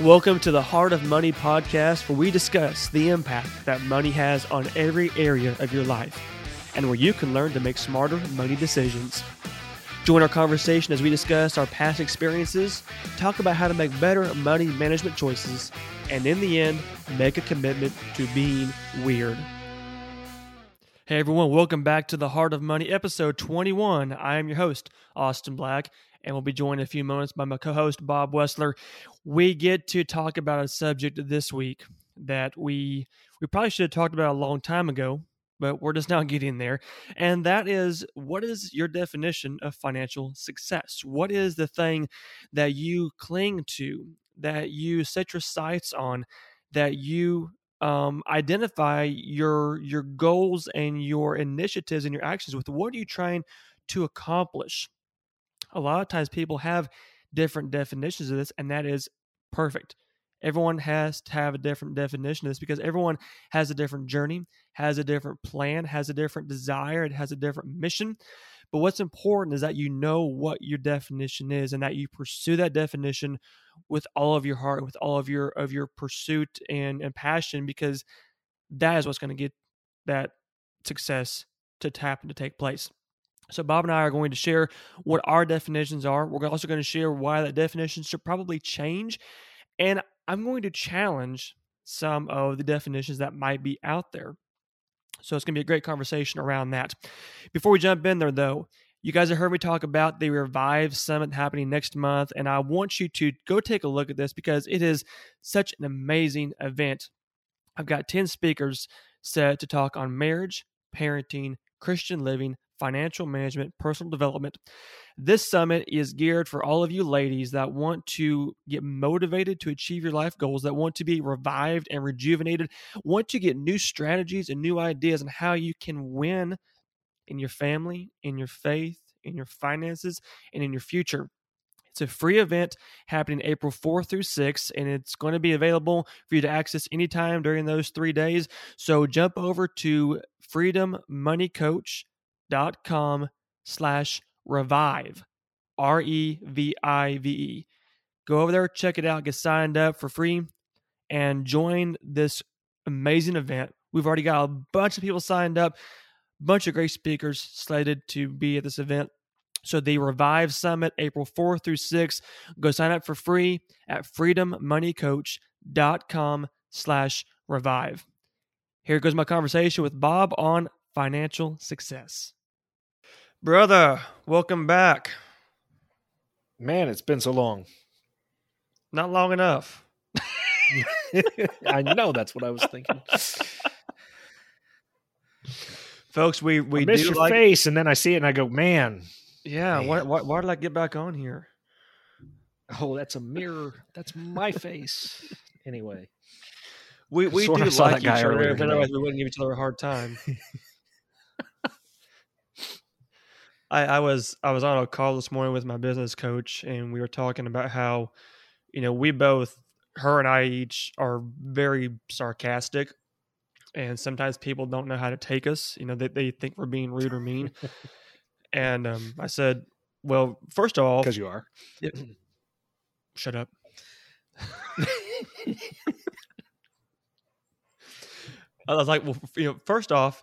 Welcome to the Heart of Money podcast, where we discuss the impact that money has on every area of your life and where you can learn to make smarter money decisions. Join our conversation as we discuss our past experiences, talk about how to make better money management choices, and in the end, make a commitment to being weird. Hey everyone, welcome back to the Heart of Money episode 21. I am your host, Austin Black, and we'll be joined in a few moments by my co host, Bob Wessler. We get to talk about a subject this week that we we probably should have talked about a long time ago, but we're just now getting there. And that is what is your definition of financial success? What is the thing that you cling to, that you set your sights on, that you um, identify your your goals and your initiatives and your actions with? What are you trying to accomplish? A lot of times people have different definitions of this, and that is perfect. Everyone has to have a different definition of this because everyone has a different journey, has a different plan, has a different desire, it has a different mission. But what's important is that you know what your definition is and that you pursue that definition with all of your heart, with all of your of your pursuit and, and passion, because that is what's going to get that success to happen to take place. So, Bob and I are going to share what our definitions are. We're also going to share why that definition should probably change. And I'm going to challenge some of the definitions that might be out there. So, it's going to be a great conversation around that. Before we jump in there, though, you guys have heard me talk about the Revive Summit happening next month, and I want you to go take a look at this because it is such an amazing event. I've got 10 speakers set to talk on marriage, parenting, Christian living, financial management, personal development. This summit is geared for all of you ladies that want to get motivated to achieve your life goals, that want to be revived and rejuvenated, want to get new strategies and new ideas on how you can win in your family, in your faith, in your finances, and in your future. It's a free event happening April 4th through 6, and it's going to be available for you to access anytime during those three days. So jump over to Freedom Money Coach dot com slash revive r-e-v-i-v-e go over there check it out get signed up for free and join this amazing event. We've already got a bunch of people signed up bunch of great speakers slated to be at this event. So the revive summit april 4th through 6th go sign up for free at freedommoneycoach.com slash revive. Here goes my conversation with bob on financial success Brother, welcome back. Man, it's been so long. Not long enough. I know that's what I was thinking. Folks, we we I miss your like, face, and then I see it, and I go, "Man, Yeah, Man. why, why why did I get back on here? oh, that's a mirror. That's my face." Anyway, We we do like each other, otherwise we wouldn't give each other a hard time. I, I was I was on a call this morning with my business coach, and we were talking about how, you know, we both, her and I each, are very sarcastic, and sometimes people don't know how to take us. You know, they they think we're being rude or mean. and um, I said, well, first of all, because you are. shut up. I was like, well, you know, first off,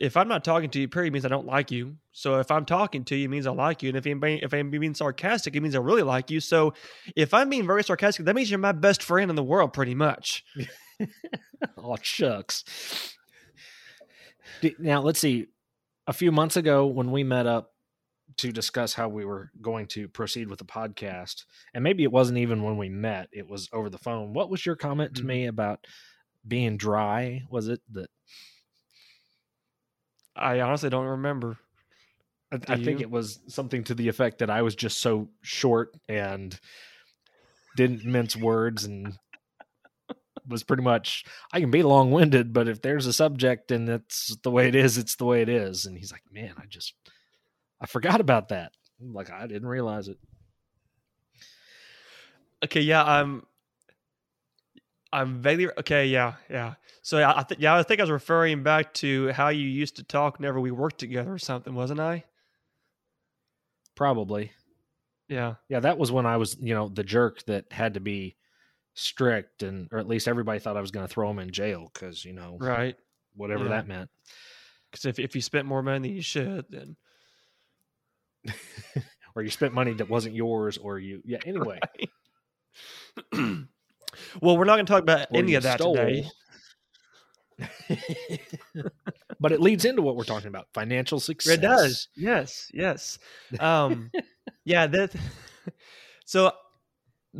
if I'm not talking to you, period, means I don't like you. So if I'm talking to you, it means I like you. And if I'm being, if I'm being sarcastic, it means I really like you. So if I'm being very sarcastic, that means you're my best friend in the world, pretty much. Oh shucks. Now let's see. A few months ago, when we met up to discuss how we were going to proceed with the podcast, and maybe it wasn't even when we met; it was over the phone. What was your comment to Mhm. me about being dry? Was it that I honestly don't remember. I, Do I think it was something to the effect that I was just so short and didn't mince words and was pretty much I can be long winded, but if there's a subject and it's the way it is, it's the way it is. And he's like, Man, I just I forgot about that. I'm like I didn't realize it. Okay, yeah, I'm. I'm vaguely okay. Yeah, yeah. So yeah, I think yeah, I think I was referring back to how you used to talk whenever we worked together or something, wasn't I? Probably. Yeah. Yeah, that was when I was, you know, the jerk that had to be strict, and or at least everybody thought I was going to throw him in jail because you know right, whatever Yeah. that meant. because if if you spent more money than you should, then Or you spent money that wasn't yours, or you yeah. Anyway, well, we're not going to talk about or any of that stole. today. but it leads into what we're talking about: financial success. It does. Yes. Yes. Um, yeah. That. So,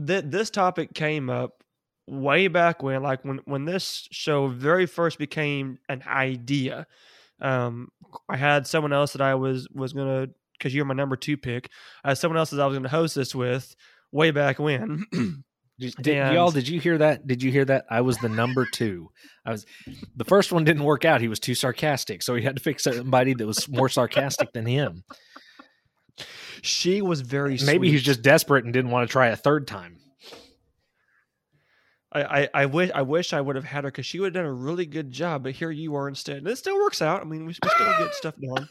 th- this topic came up way back when, like when when this show very first became an idea. Um, I had someone else that I was was gonna because you're my number two pick. I had someone else that I was gonna host this with way back when. Did, did- And- y'all, did you hear that? Did you hear that? I was the number two. I was the first one didn't work out. He was too sarcastic, so he had to pick somebody that was more sarcastic than him. she was very Maybe he's just desperate and didn't want to try a third time. I, I, I wish I wish I would have had her because she would have done a really good job. But here you are instead, and it still works out. I mean, we, we still get stuff done.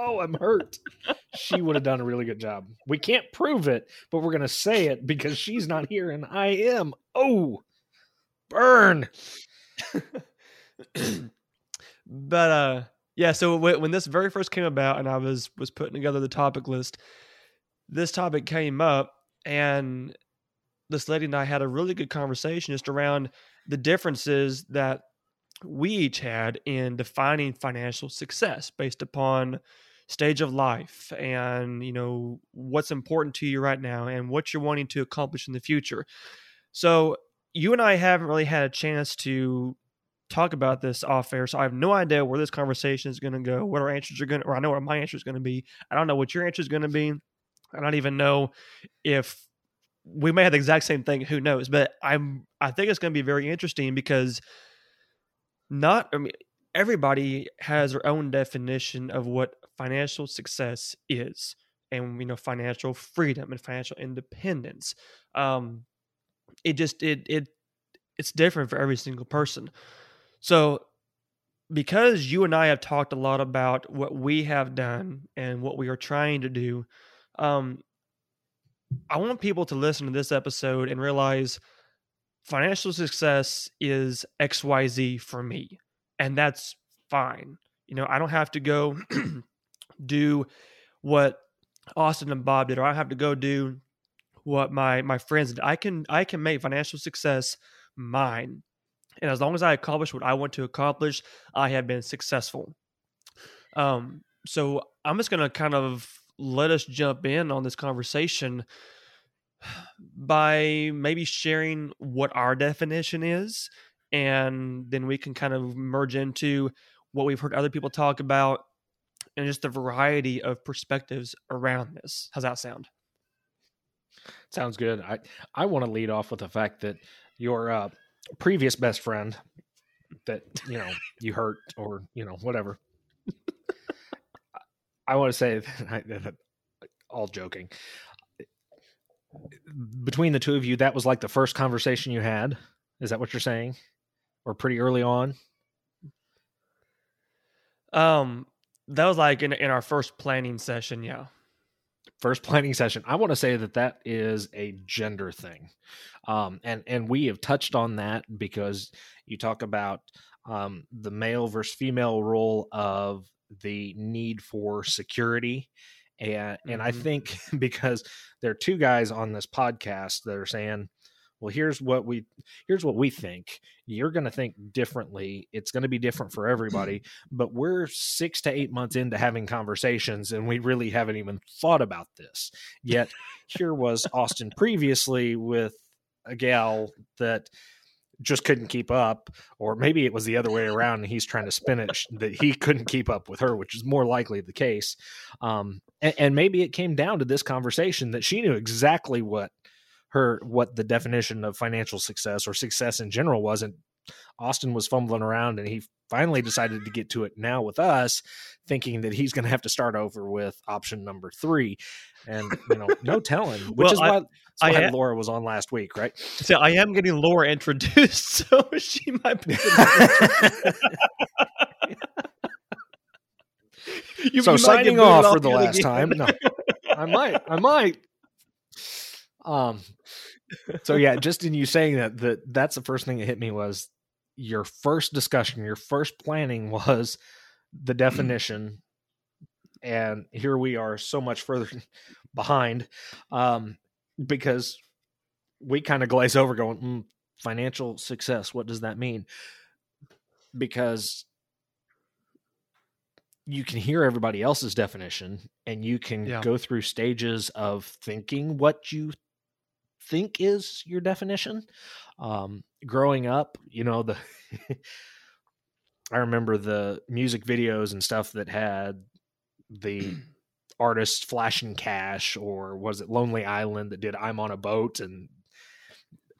Oh, I'm hurt. she would have done a really good job. We can't prove it, but we're gonna say it because she's not here and I am. Oh, burn! but uh, yeah. So when this very first came about, and I was was putting together the topic list, this topic came up, and this lady and I had a really good conversation just around the differences that we each had in defining financial success based upon stage of life and you know what's important to you right now and what you're wanting to accomplish in the future. So you and i haven't really had a chance to talk about this off air so i have no idea where this conversation is going to go what our answers are going to or i know what my answer is going to be. I don't know what your answer is going to be. I don't even know if we may have the exact same thing who knows but i'm i think it's going to be very interesting because not i mean everybody has their own definition of what financial success is and you know financial freedom and financial independence um it just it it it's different for every single person. So because you and i have talked a lot about what we have done and what we are trying to do um i want people to listen to this episode and realize financial success is xyz for me and that's fine. You know i don't have to go do what austin and bob did or i have to go do what my my friends did i can i can make financial success mine. And as long as i accomplish what i want to accomplish i have been successful. Um so i'm just to kind of let us jump in on this conversation by maybe sharing what our definition is and then we can kind of merge into what we've heard other people talk about and just the variety of perspectives around this. How's that sound? Sounds good. I I want to lead off with the fact that your uh, previous best friend that you know you hurt or you know whatever. I want to say that, all joking. Between the two of you, that was like the first conversation you had. Is that what you're saying? Or pretty early on? Um, that was like in in our first planning session. Yeah. first planning session i want to say that that is a gender thing um, and and we have touched on that because you talk about um, the male versus female role of the need for security and and i Mhm. think because there are two guys on this podcast that are saying well here's what we here's what we think. You're going to think differently. It's going to be different for everybody. But we're six to eight months into having conversations and we really haven't even thought about this. Yet here was austin previously with a gal that just couldn't keep up or maybe it was the other way around and he's trying to spin it that he couldn't keep up with her which is more likely the case. Um, and, and maybe it came down to this conversation that she knew exactly what her what the definition of financial success or success in general wasn't. Austin was fumbling around and he finally decided to get to it now with us thinking that he's going to have to start over with option number three. And you know no telling which Well, is why, that's why I- laura was on last week right? So I am getting Laura introduced, so she might be. You- so you signing off for the last again. time. No i might i might um so yeah, just in you saying that, that that's the first thing that hit me was your first discussion, your first planning was the definition, and here we are, so much further behind, um, because we kind of glaze over, going mm, financial success. What does that mean? Because you can hear everybody else's definition and you can yeah. go through stages of thinking what you think is your definition um, growing up you know the i remember the music videos and stuff that had the artist flashing cash or was it lonely island that did i'm on a boat and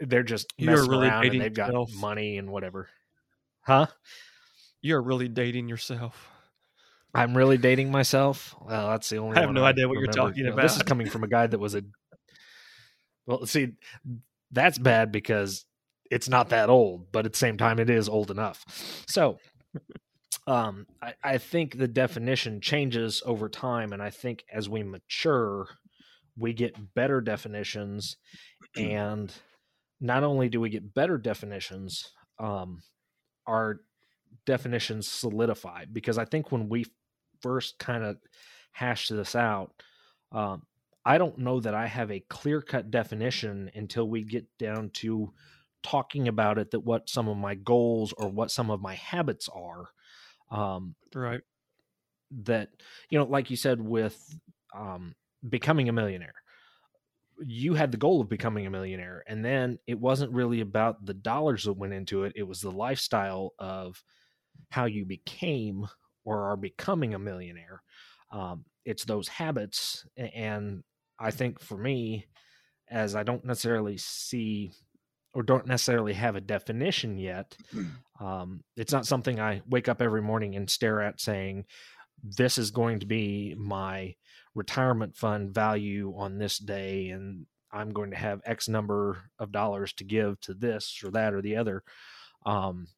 they're just you're really around and they've got yourself. money and whatever huh you're really dating yourself I'm really dating myself. Well, that's the only. I have no I idea what remember. you're talking about. This is coming from a guy that was a. Well, see, that's bad because it's not that old, but at the same time, it is old enough. So, um, I, I think the definition changes over time, and I think as we mature, we get better definitions, and not only do we get better definitions, um, our definitions solidify because I think when we first kind of hashed this out, um, I don't know that I have a clear cut definition until we get down to talking about it that what some of my goals or what some of my habits are. Um, right. That, you know, like you said, with um, becoming a millionaire, you had the goal of becoming a millionaire. And then it wasn't really about the dollars that went into it, it was the lifestyle of how you became or are becoming a millionaire. Um, it's those habits. And I think for me, as I don't necessarily see or don't necessarily have a definition yet, um, it's not something I wake up every morning and stare at saying, this is going to be my retirement fund value on this day. And I'm going to have X number of dollars to give to this or that or the other. Um,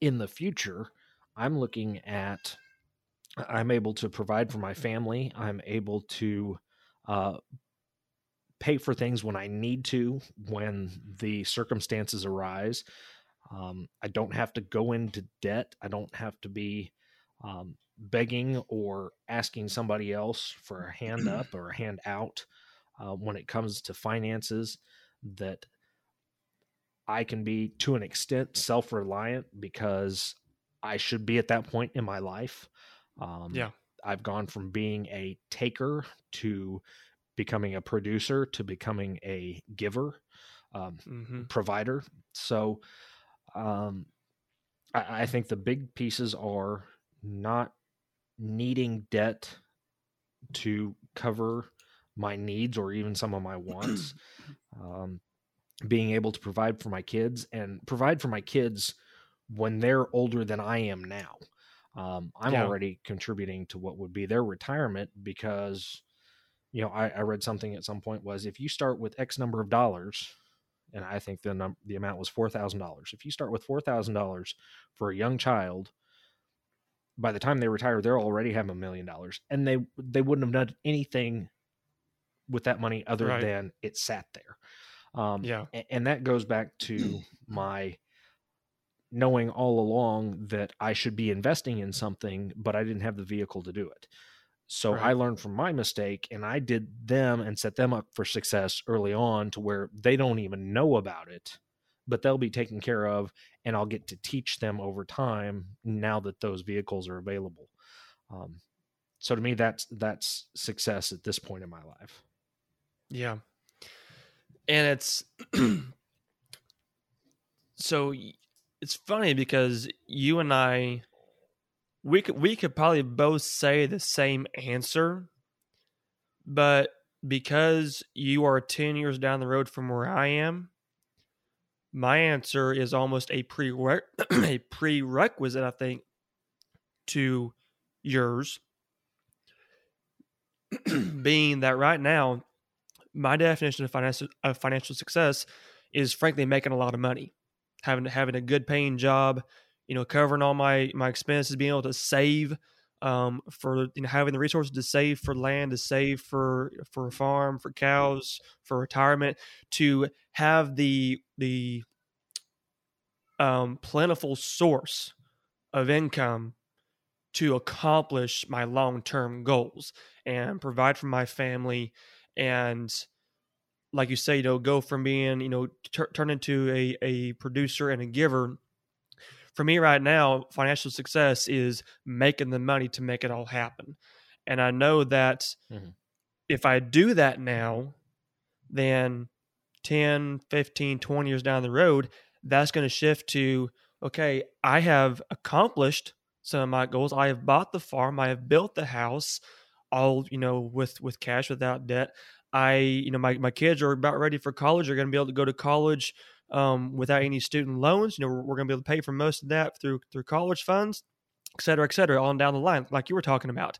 in the future, I'm looking at I'm able to provide for my family. I'm able to uh, pay for things when I need to, when the circumstances arise. Um, I don't have to go into debt. I don't have to be um, begging or asking somebody else for a hand up or a hand out uh, when it comes to finances. That I can be to an extent self reliant because I should be at that point in my life. Um, yeah. I've gone from being a taker to becoming a producer to becoming a giver, um, mm-hmm. provider. So um, I, I think the big pieces are not needing debt to cover my needs or even some of my wants. um, being able to provide for my kids and provide for my kids when they're older than I am now. Um, I'm yeah. already contributing to what would be their retirement because, you know, I, I, read something at some point was if you start with X number of dollars, and I think the num- the amount was four thousand dollars. If you start with four thousand dollars for a young child, by the time they retire, they'll already have a million dollars, and they they wouldn't have done anything with that money other right. than it sat there. Um, yeah, and, and that goes back to my knowing all along that I should be investing in something, but I didn't have the vehicle to do it. So right. I learned from my mistake and I did them and set them up for success early on to where they don't even know about it, but they'll be taken care of and I'll get to teach them over time now that those vehicles are available. Um, so to me, that's, that's success at this point in my life. Yeah. And it's, so it's funny because you and I we could we could probably both say the same answer, but because you are 10 years down the road from where I am, my answer is almost a prere- a prerequisite, I think, to yours. Being that right now, my definition of financial of financial success is frankly making a lot of money having having a good paying job, you know, covering all my my expenses, being able to save um, for you know having the resources to save for land, to save for for a farm, for cows, for retirement, to have the the um, plentiful source of income to accomplish my long term goals and provide for my family and like you say you know go from being you know t- turn into a, a producer and a giver for me right now financial success is making the money to make it all happen and i know that mm-hmm. if i do that now then 10 15 20 years down the road that's going to shift to okay i have accomplished some of my goals. I have bought the farm. I have built the house, all you know, with with cash, without debt. I, you know, my my kids are about ready for college. They're going to be able to go to college um, without any student loans. You know, we're, we're going to be able to pay for most of that through through college funds, et cetera, et cetera, on down the line, like you were talking about.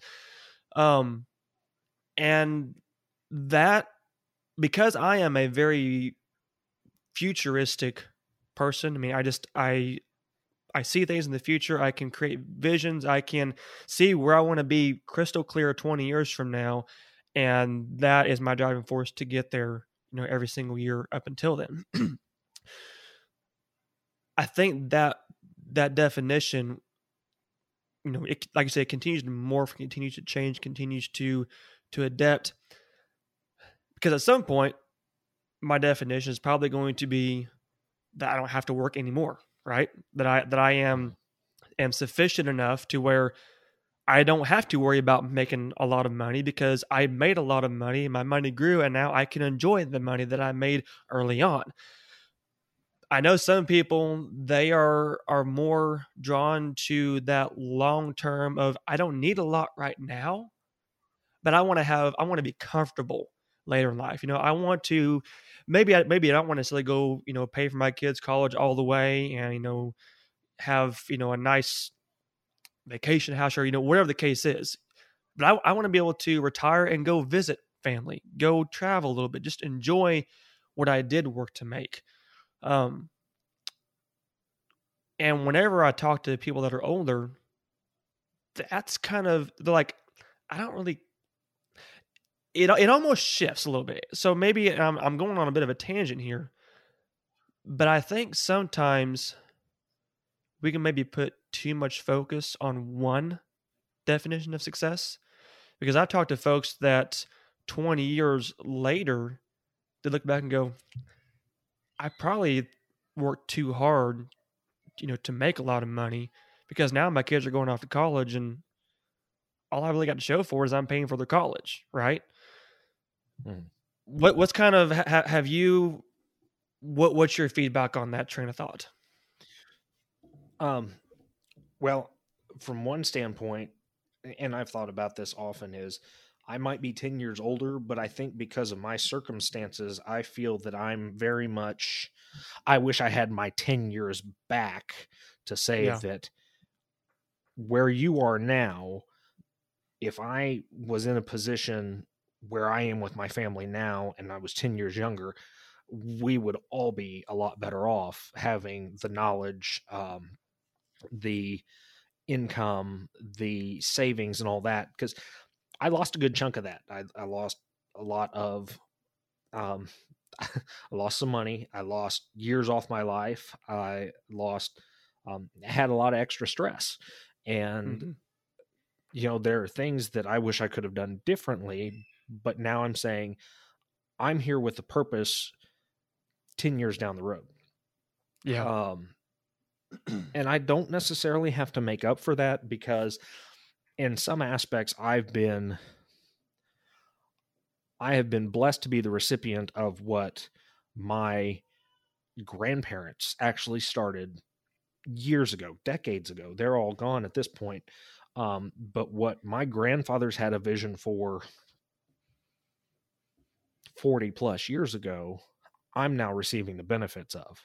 Um, and that because I am a very futuristic person. I mean, I just I I see things in the future. I can create visions. I can see where I want to be crystal clear 20 years from now. And that is my driving force to get there, you know, every single year up until then. I think that that definition, you know, it, like I say, it continues to morph, continues to change, continues to to adapt. Because at some point, my definition is probably going to be that I don't have to work anymore right? That I that I am am sufficient enough to where I don't have to worry about making a lot of money because I made a lot of money, my money grew, and now I can enjoy the money that I made early on. I know some people they are are more drawn to that long term of I don't need a lot right now, but I want to have I want to be comfortable later in life. You know, I want to maybe I maybe I don't want to necessarily go, you know, pay for my kids' college all the way and, you know, have, you know, a nice vacation house or, you know, whatever the case is. But I, I want to be able to retire and go visit family, go travel a little bit, just enjoy what I did work to make. Um, and whenever I talk to people that are older, that's kind of they're like, I don't really it it almost shifts a little bit. So maybe I'm I'm going on a bit of a tangent here, but I think sometimes we can maybe put too much focus on one definition of success because I've talked to folks that 20 years later they look back and go I probably worked too hard you know to make a lot of money because now my kids are going off to college and all I really got to show for is I'm paying for their college, right? Mm. What what's kind of ha, have you what what's your feedback on that train of thought? Um, well, from one standpoint, and I've thought about this often, is I might be 10 years older, but I think because of my circumstances, I feel that I'm very much, I wish I had my 10 years back to say yeah. that where you are now, if I was in a position where I am with my family now and I was 10 years younger, we would all be a lot better off having the knowledge, um, the income, the savings, and all that. Because I lost a good chunk of that. I, I lost a lot of, um, I lost some money. I lost years off my life. I lost, um, had a lot of extra stress. And, mm-hmm. you know, there are things that I wish I could have done differently, but now I'm saying I'm here with a purpose 10 years down the road. Yeah. Um, and I don't necessarily have to make up for that because in some aspects I've been I have been blessed to be the recipient of what my grandparents actually started years ago, decades ago. They're all gone at this point. Um, but what my grandfathers had a vision for 40 plus years ago, I'm now receiving the benefits of.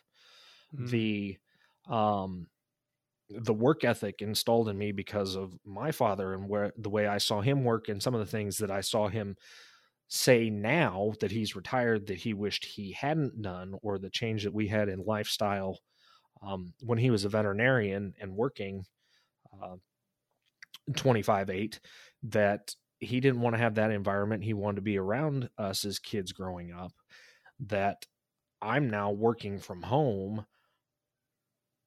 Mm. The um the work ethic installed in me because of my father and where the way I saw him work and some of the things that I saw him say now that he's retired that he wished he hadn't done or the change that we had in lifestyle um, when he was a veterinarian and working uh, 25 8 that he didn't want to have that environment. He wanted to be around us as kids growing up. That I'm now working from home.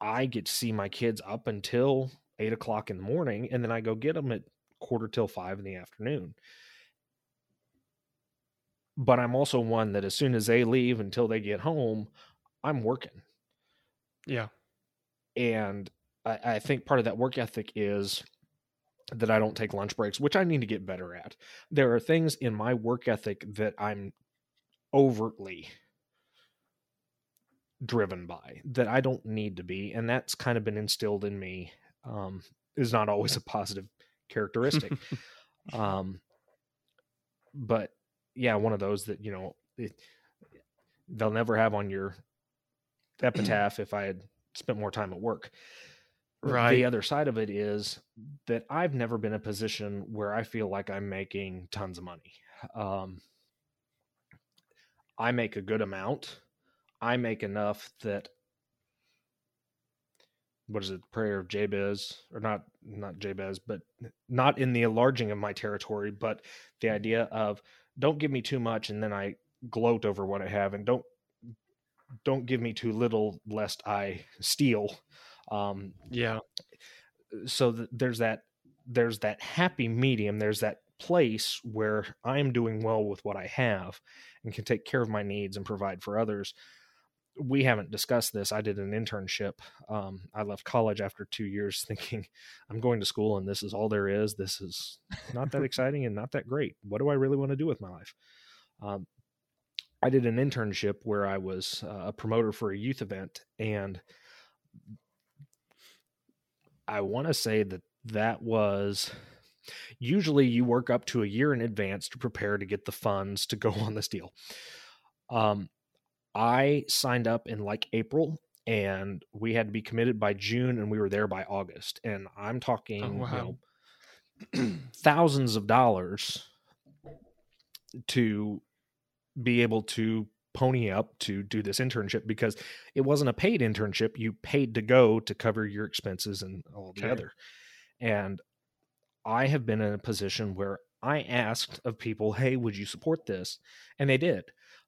I get to see my kids up until eight o'clock in the morning, and then I go get them at quarter till five in the afternoon. But I'm also one that as soon as they leave until they get home, I'm working. Yeah. And I, I think part of that work ethic is that I don't take lunch breaks, which I need to get better at. There are things in my work ethic that I'm overtly driven by that I don't need to be, and that's kind of been instilled in me. Um, is not always a positive characteristic. um, but yeah, one of those that you know it, they'll never have on your epitaph if I had spent more time at work. Right. The other side of it is that I've never been in a position where I feel like I'm making tons of money. Um, I make a good amount. I make enough that what is it, prayer of Jabez, or not not Jabez, but not in the enlarging of my territory, but the idea of don't give me too much and then I gloat over what I have, and don't don't give me too little lest I steal. Um, yeah. So th- there's that there's that happy medium. There's that place where I am doing well with what I have and can take care of my needs and provide for others we haven't discussed this. I did an internship. Um, I left college after two years thinking I'm going to school and this is all there is. This is not that exciting and not that great. What do I really want to do with my life? Um, I did an internship where I was uh, a promoter for a youth event. And I want to say that that was usually you work up to a year in advance to prepare to get the funds to go on this deal. Um, I signed up in like April and we had to be committed by June and we were there by August. And I'm talking, oh, wow. you know, thousands of dollars to be able to pony up to do this internship because it wasn't a paid internship. You paid to go to cover your expenses and all the other. And I have been in a position where I asked of people, "Hey, would you support this?" And they did.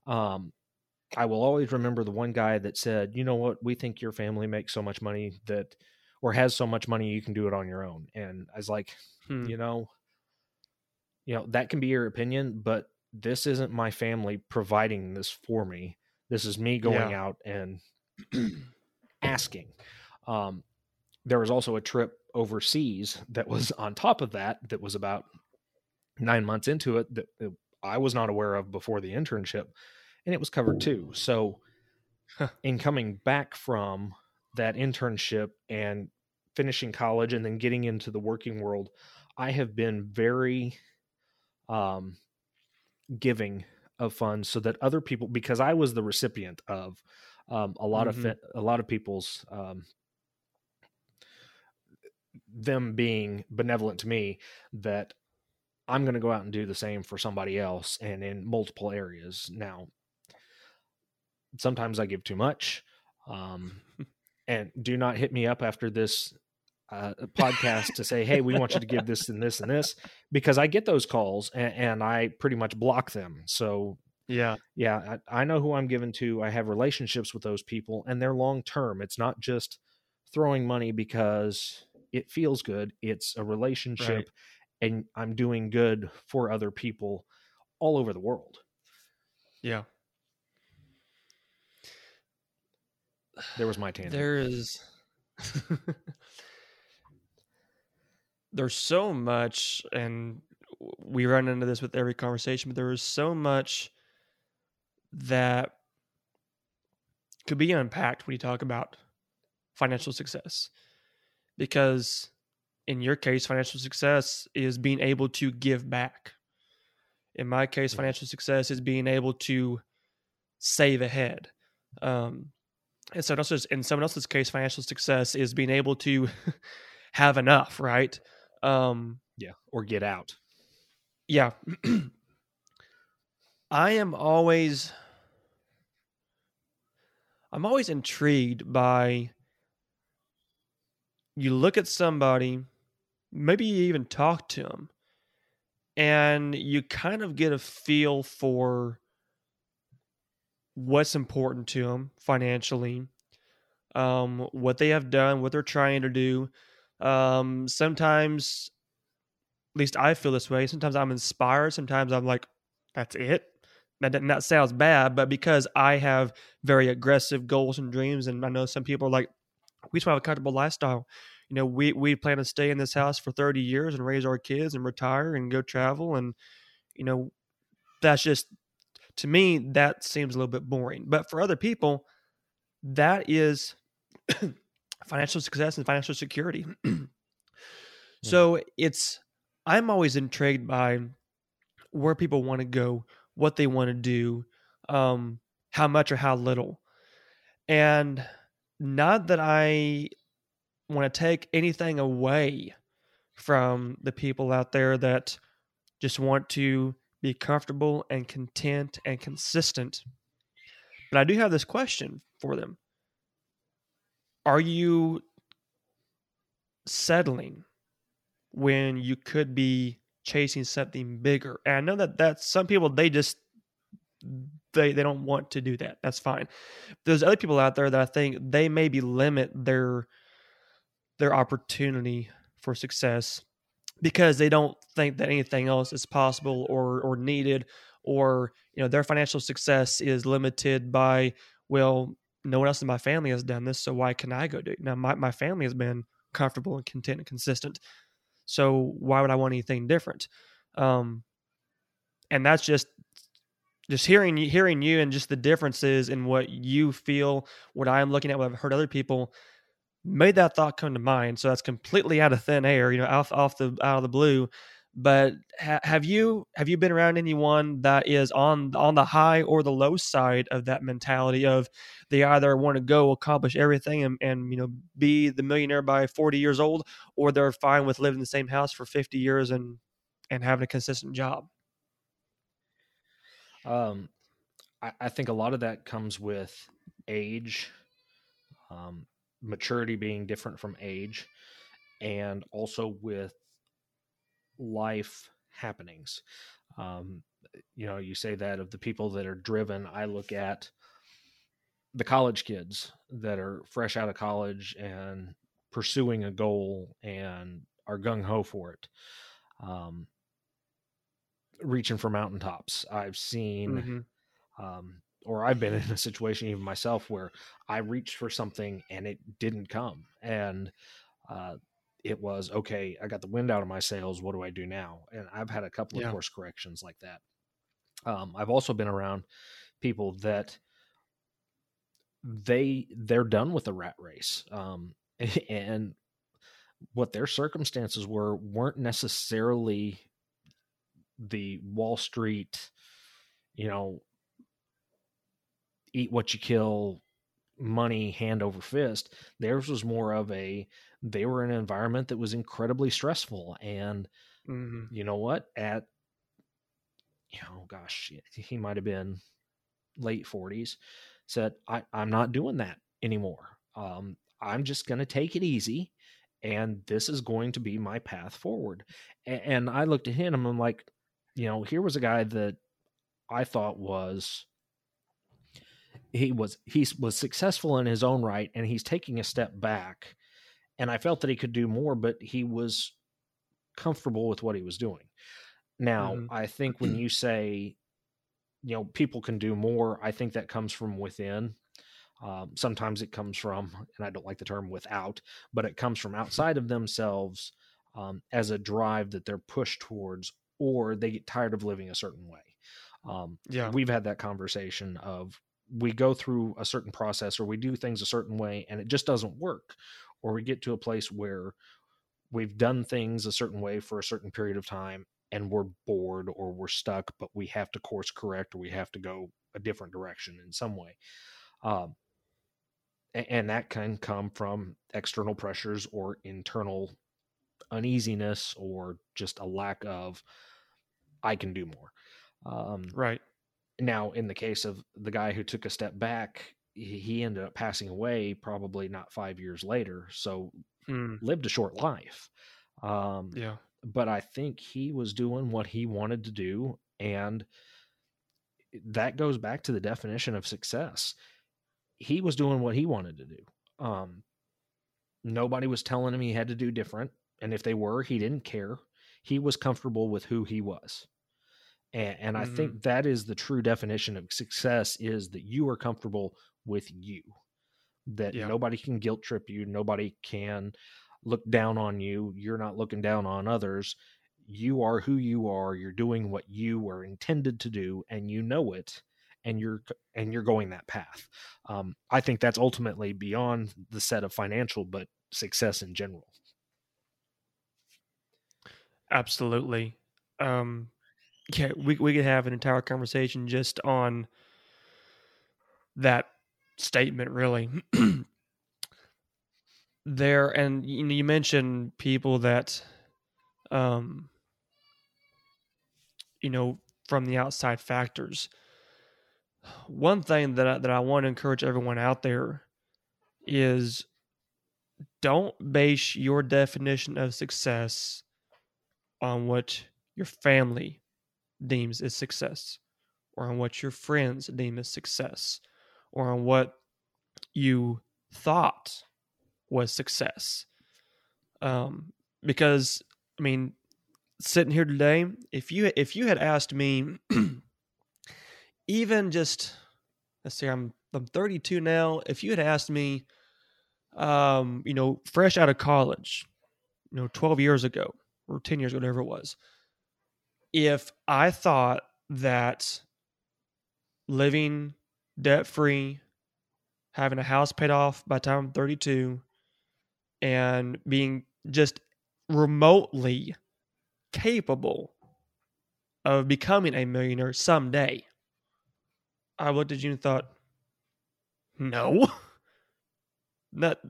Um, I will always remember the one guy that said, "You know what? We think your family makes so much money that, or has so much money, you can do it on your own." And I was like, hmm. you know, you know that can be your opinion, but this isn't my family providing this for me. This is me going yeah. out and asking. Um, there was also a trip overseas that was on top of that that was about nine months into it that I was not aware of before the internship and it was covered too. So, in coming back from that internship and finishing college and then getting into the working world, I have been very um, giving of funds so that other people, because I was the recipient of um, a lot mm-hmm. of a lot of people's um, them being benevolent to me that I'm going to go out and do the same for somebody else and in multiple areas. Now, sometimes I give too much. Um, and do not hit me up after this uh, podcast to say, "Hey, we want you to give this and this and this," because I get those calls and, and I pretty much block them. So yeah, yeah, I, I, know who I'm giving to. I have relationships with those people, and they're long term. It's not just throwing money because it feels good. It's a relationship, right. and I'm doing good for other people all over the world. Yeah. There was my tangent. There is. There's so much, and we run into this with every conversation, but there is so much that could be unpacked when you talk about financial success. Because in your case, financial success is being able to give back. In my case, financial success is being able to save ahead. Um, and someone else's in someone else's case financial success is being able to have enough right? Um yeah or get out. yeah. I am always i'm always intrigued by you look at somebody maybe you even talk to them and you kind of get a feel for what's important to them financially, um, what they have done, what they're trying to do. Um, sometimes, at least I feel this way. Sometimes I'm inspired. Sometimes I'm like, that's it. That, that sounds bad, but because I have very aggressive goals and dreams, and I know some people are like, we just want to have a comfortable lifestyle. You know, we we plan to stay in this house for 30 years and raise our kids and retire and go travel, and you know, that's just to me that seems a little bit boring. But for other people, that is financial success and financial security. so it's I'm always intrigued by where people want to go, what they want to do, um, how much or how little. And not that I want to take anything away from the people out there that just want to be comfortable and content and consistent. But I do have this question for them Are you settling when you could be chasing something bigger? And I know that that's some people, they just they they don't want to do that. That's fine. There's other people out there that I think they maybe limit their their opportunity for success because they don't think that anything else is possible or or needed or you know their financial success is limited by well no one else in my family has done this so why can i go do it? Now my, my family has been comfortable and content and consistent so why would i want anything different? Um and that's just just hearing you hearing you and just the differences in what you feel what i'm looking at what i've heard other people made that thought come to mind so that's completely out of thin air you know off off the out of the blue. But ha- have you have you been around anyone that is on on the high or the low side of that mentality of they either want to go accomplish everything and, and you know be the millionaire by 40 years old or they're fine with living in the same house for 50 years and and having a consistent job? Um, I, I, think a lot of that comes with age, um, maturity being different from age, and also with life happenings. Um, you know, you say that of the people that are driven. I look at the college kids that are fresh out of college and pursuing a goal and are gung ho for it. Um, reaching for mountaintops. I've seen, mm-hmm. um, or I've been in a situation even myself where I reached for something and it didn't come, and uh, it was okay. I got the wind out of my sails. What do I do now? And I've had a couple yeah. of course corrections like that. Um, I've also been around people that they they're done with the rat race, um, and what their circumstances were weren't necessarily the Wall Street, you know, eat what you kill money hand over fist. Theirs was more of a they were in an environment that was incredibly stressful. And mm-hmm. you know what? At you know, gosh, he might have been late 40s, said, I, I'm not doing that anymore. Um, I'm just going to take it easy. And this is going to be my path forward. And, and I looked at him and I'm like, you know, here was a guy that I thought was he was he was successful in his own right and he's taking a step back and I felt that he could do more but he was comfortable with what he was doing. Now, mm-hmm. I think when you say you know people can do more, I think that comes from within. Um, sometimes it comes from, and I don't like the term without, but it comes from outside of themselves um, as a drive that they're pushed towards or they get tired of living a certain way. Um, yeah, we've had that conversation of we go through a certain process or we do things a certain way and it just doesn't work, or we get to a place where we've done things a certain way for a certain period of time and we're bored or we're stuck, but we have to course correct or we have to go a different direction in some way. Um, and that can come from external pressures or internal uneasiness or just a lack of I can do more. Um, right. Now, in the case of the guy who took a step back, he, ended up passing away probably not five years later. So hmm. lived a short life. Um, Yeah. but I think he was doing what he wanted to do. And that goes back to the definition of success. He was doing what he wanted to do. Um, nobody was telling him he had to do different. And if they were, he didn't care. He was comfortable with who he was. And, and I Mhm. think that is the true definition of success is that you are comfortable with you, that Yeah. nobody can guilt trip you, nobody can look down on you. You're not looking down on others. You are who you are. You're doing what you were intended to do, and you know it, and you're and you're going that path. Um, I think that's ultimately beyond the set of financial, but success in general. Absolutely. Um, yeah, we we could have an entire conversation just on that statement. Really, there and you, know, you mentioned people that, um, you know, from the outside factors. One thing that I, that I want to encourage everyone out there is don't base your definition of success on what your family deems as success or on what your friends deem as success or on what you thought was success. Um, because i mean sitting here today if you if you had asked me even just let's see i'm i'm 32 now if you had asked me um you know fresh out of college you know 12 years ago or 10 years, whatever it was, if I thought that living debt free, having a house paid off by the time I'm 32, and being just remotely capable of becoming a millionaire someday, I looked at you and thought, no, that,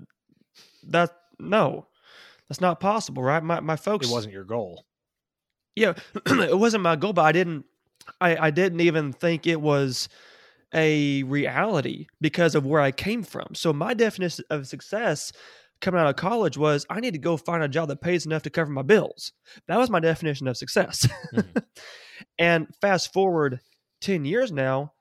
that, no that's not possible, right? My my folks. It wasn't your goal. Yeah, it wasn't my goal, but I didn't. I I didn't even think it was a reality because of where I came from. So my definition of success coming out of college was I need to go find a job that pays enough to cover my bills. That was my definition of success. Mhm. and fast forward 10 years now,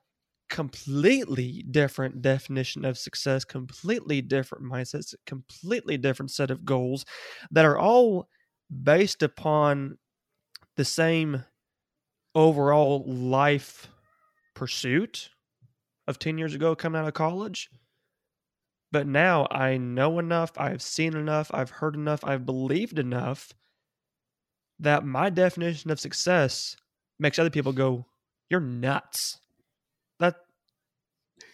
completely different definition of success, completely different mindsets, completely different set of goals that are all based upon the same overall life pursuit of 10 years ago coming out of college. But now I know enough, I've seen enough, I've heard enough, I've believed enough that my definition of success makes other people go, You're nuts. That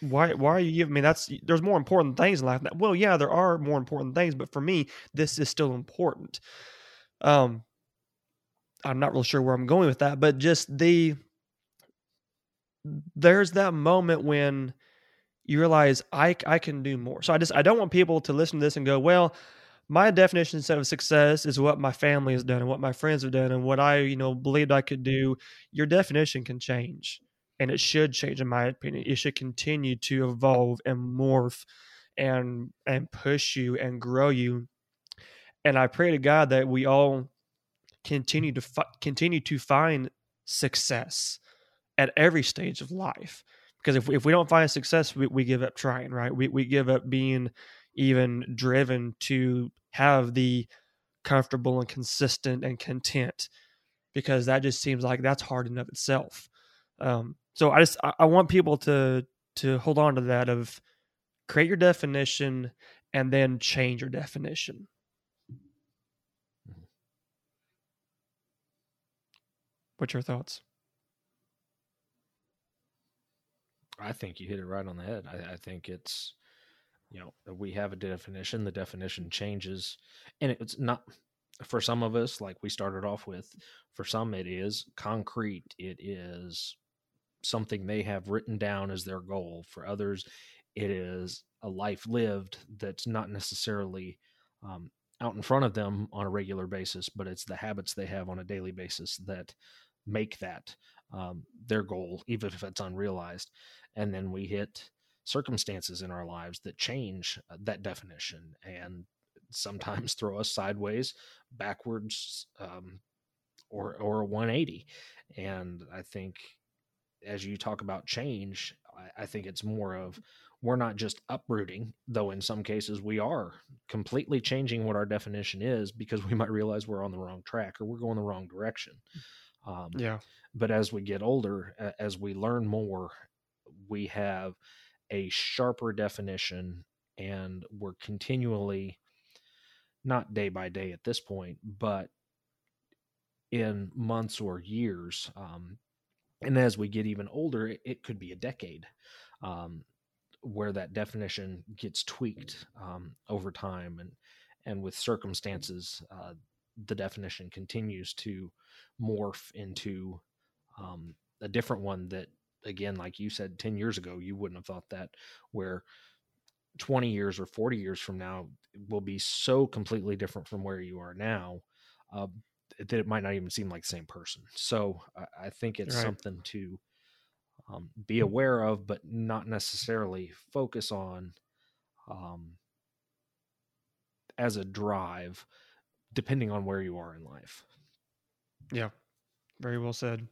why why are you giving me that's there's more important things in life. That well, yeah, there are more important things, but for me, this is still important. Um I'm not real sure where I'm going with that, but just the there's that moment when you realize I I can do more. So I just I don't want people to listen to this and go, well, my definition instead of success is what my family has done and what my friends have done and what I, you know, believed I could do. Your definition can change and it should change in my opinion. It should continue to evolve and morph and and push you and grow you. And I pray to God that we all continue to fi- continue to find success at every stage of life. Because if we, if we don't find success, we, we give up trying, right? We we give up being even driven to have the comfortable and consistent and content because that just seems like that's hard of itself. Um, so I just I, I want people to to hold on to that of create your definition and then change your definition. What's your thoughts? I think you hit it right on the head. I, I think it's, you know, we have a definition. The definition changes, and it's not for some of us. Like we started off with, for some it is concrete. It is something they have written down as their goal. For others, it is a life lived that's not necessarily um, out in front of them on a regular basis, but it's the habits they have on a daily basis that make that um, their goal, even if it's unrealized. And then we hit circumstances in our lives that change uh, that definition. And sometimes throw us sideways, backwards, um, or or a 180. And I think as you talk about change, I, I think it's more of we're not just uprooting, though in some cases we are completely changing what our definition is because we might realize we're on the wrong track or we're going the wrong direction. Um, yeah. But as we get older, as we learn more, we have a sharper definition and we're continually, not day by day at this point, but in months or years. Um, and as we get even older, it, it could be a decade. Um, where that definition gets tweaked um, over time and and with circumstances uh, the definition continues to morph into um, a different one that again like you said 10 years ago you wouldn't have thought that where 20 years or 40 years from now will be so completely different from where you are now uh, that it might not even seem like the same person so i, I think it's right. something to um, be aware of, but not necessarily focus on um, as a drive, depending on where you are in life. Yeah, very well said.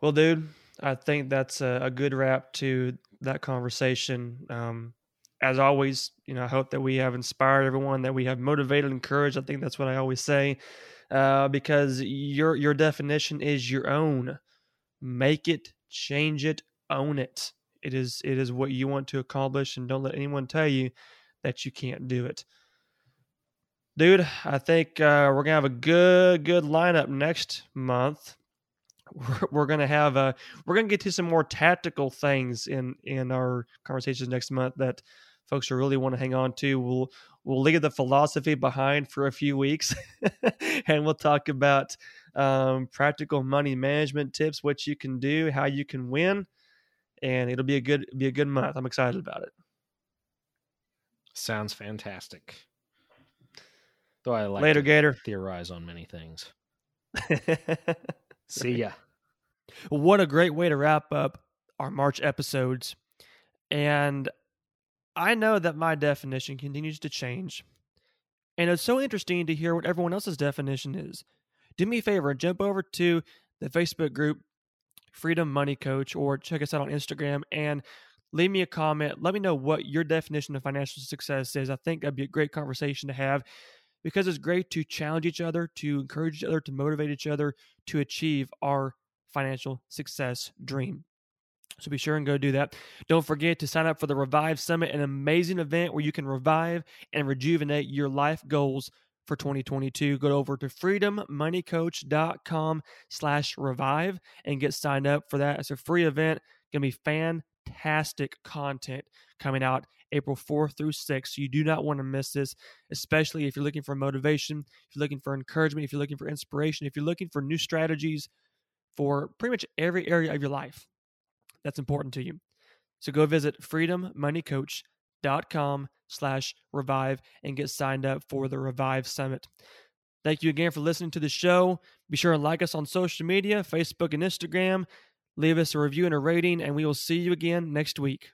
Well, dude, I think that's a, a good wrap to that conversation. Um, as always, you know, I hope that we have inspired everyone, that we have motivated, and encouraged. I think that's what I always say, uh, because your your definition is your own. Make it change it, own it. It is it is what you want to accomplish, and don't let anyone tell you that you can't do it. Dude, I think uh, we're gonna have a good good lineup next month. We're, we're gonna have a we're gonna get to some more tactical things in in our conversations next month that folks really want to hang on to. We'll we'll leave the philosophy behind for a few weeks, and we'll talk about um, practical money management tips, what you can do, how you can win, and it'll be a good be a good month. I'm excited about it. Sounds fantastic. Though I like later, Gator. Theorize on many things. See ya. What a great way to wrap up our March episodes. And I know that my definition continues to change. And it's so interesting to hear what everyone else's definition is do me a favor and jump over to the Facebook group, Freedom Money Coach, or check us out on Instagram and leave me a comment. Let me know what your definition of financial success is. I think that'd be a great conversation to have because it's great to challenge each other, to encourage each other, to motivate each other to achieve our financial success dream. So be sure and go do that. Don't forget to sign up for the Revive Summit, an amazing event where you can revive and rejuvenate your life goals for 2022 go over to freedommoneycoach.com slash revive and get signed up for that it's a free event gonna be fantastic content coming out april 4th through 6th so you do not want to miss this especially if you're looking for motivation if you're looking for encouragement if you're looking for inspiration if you're looking for new strategies for pretty much every area of your life that's important to you so go visit freedommoneycoach.com slash revive and get signed up for the Revive Summit. Thank you again for listening to the show. Be sure and like us on social media, Facebook and Instagram. Leave us a review and a rating, and we will see you again next week.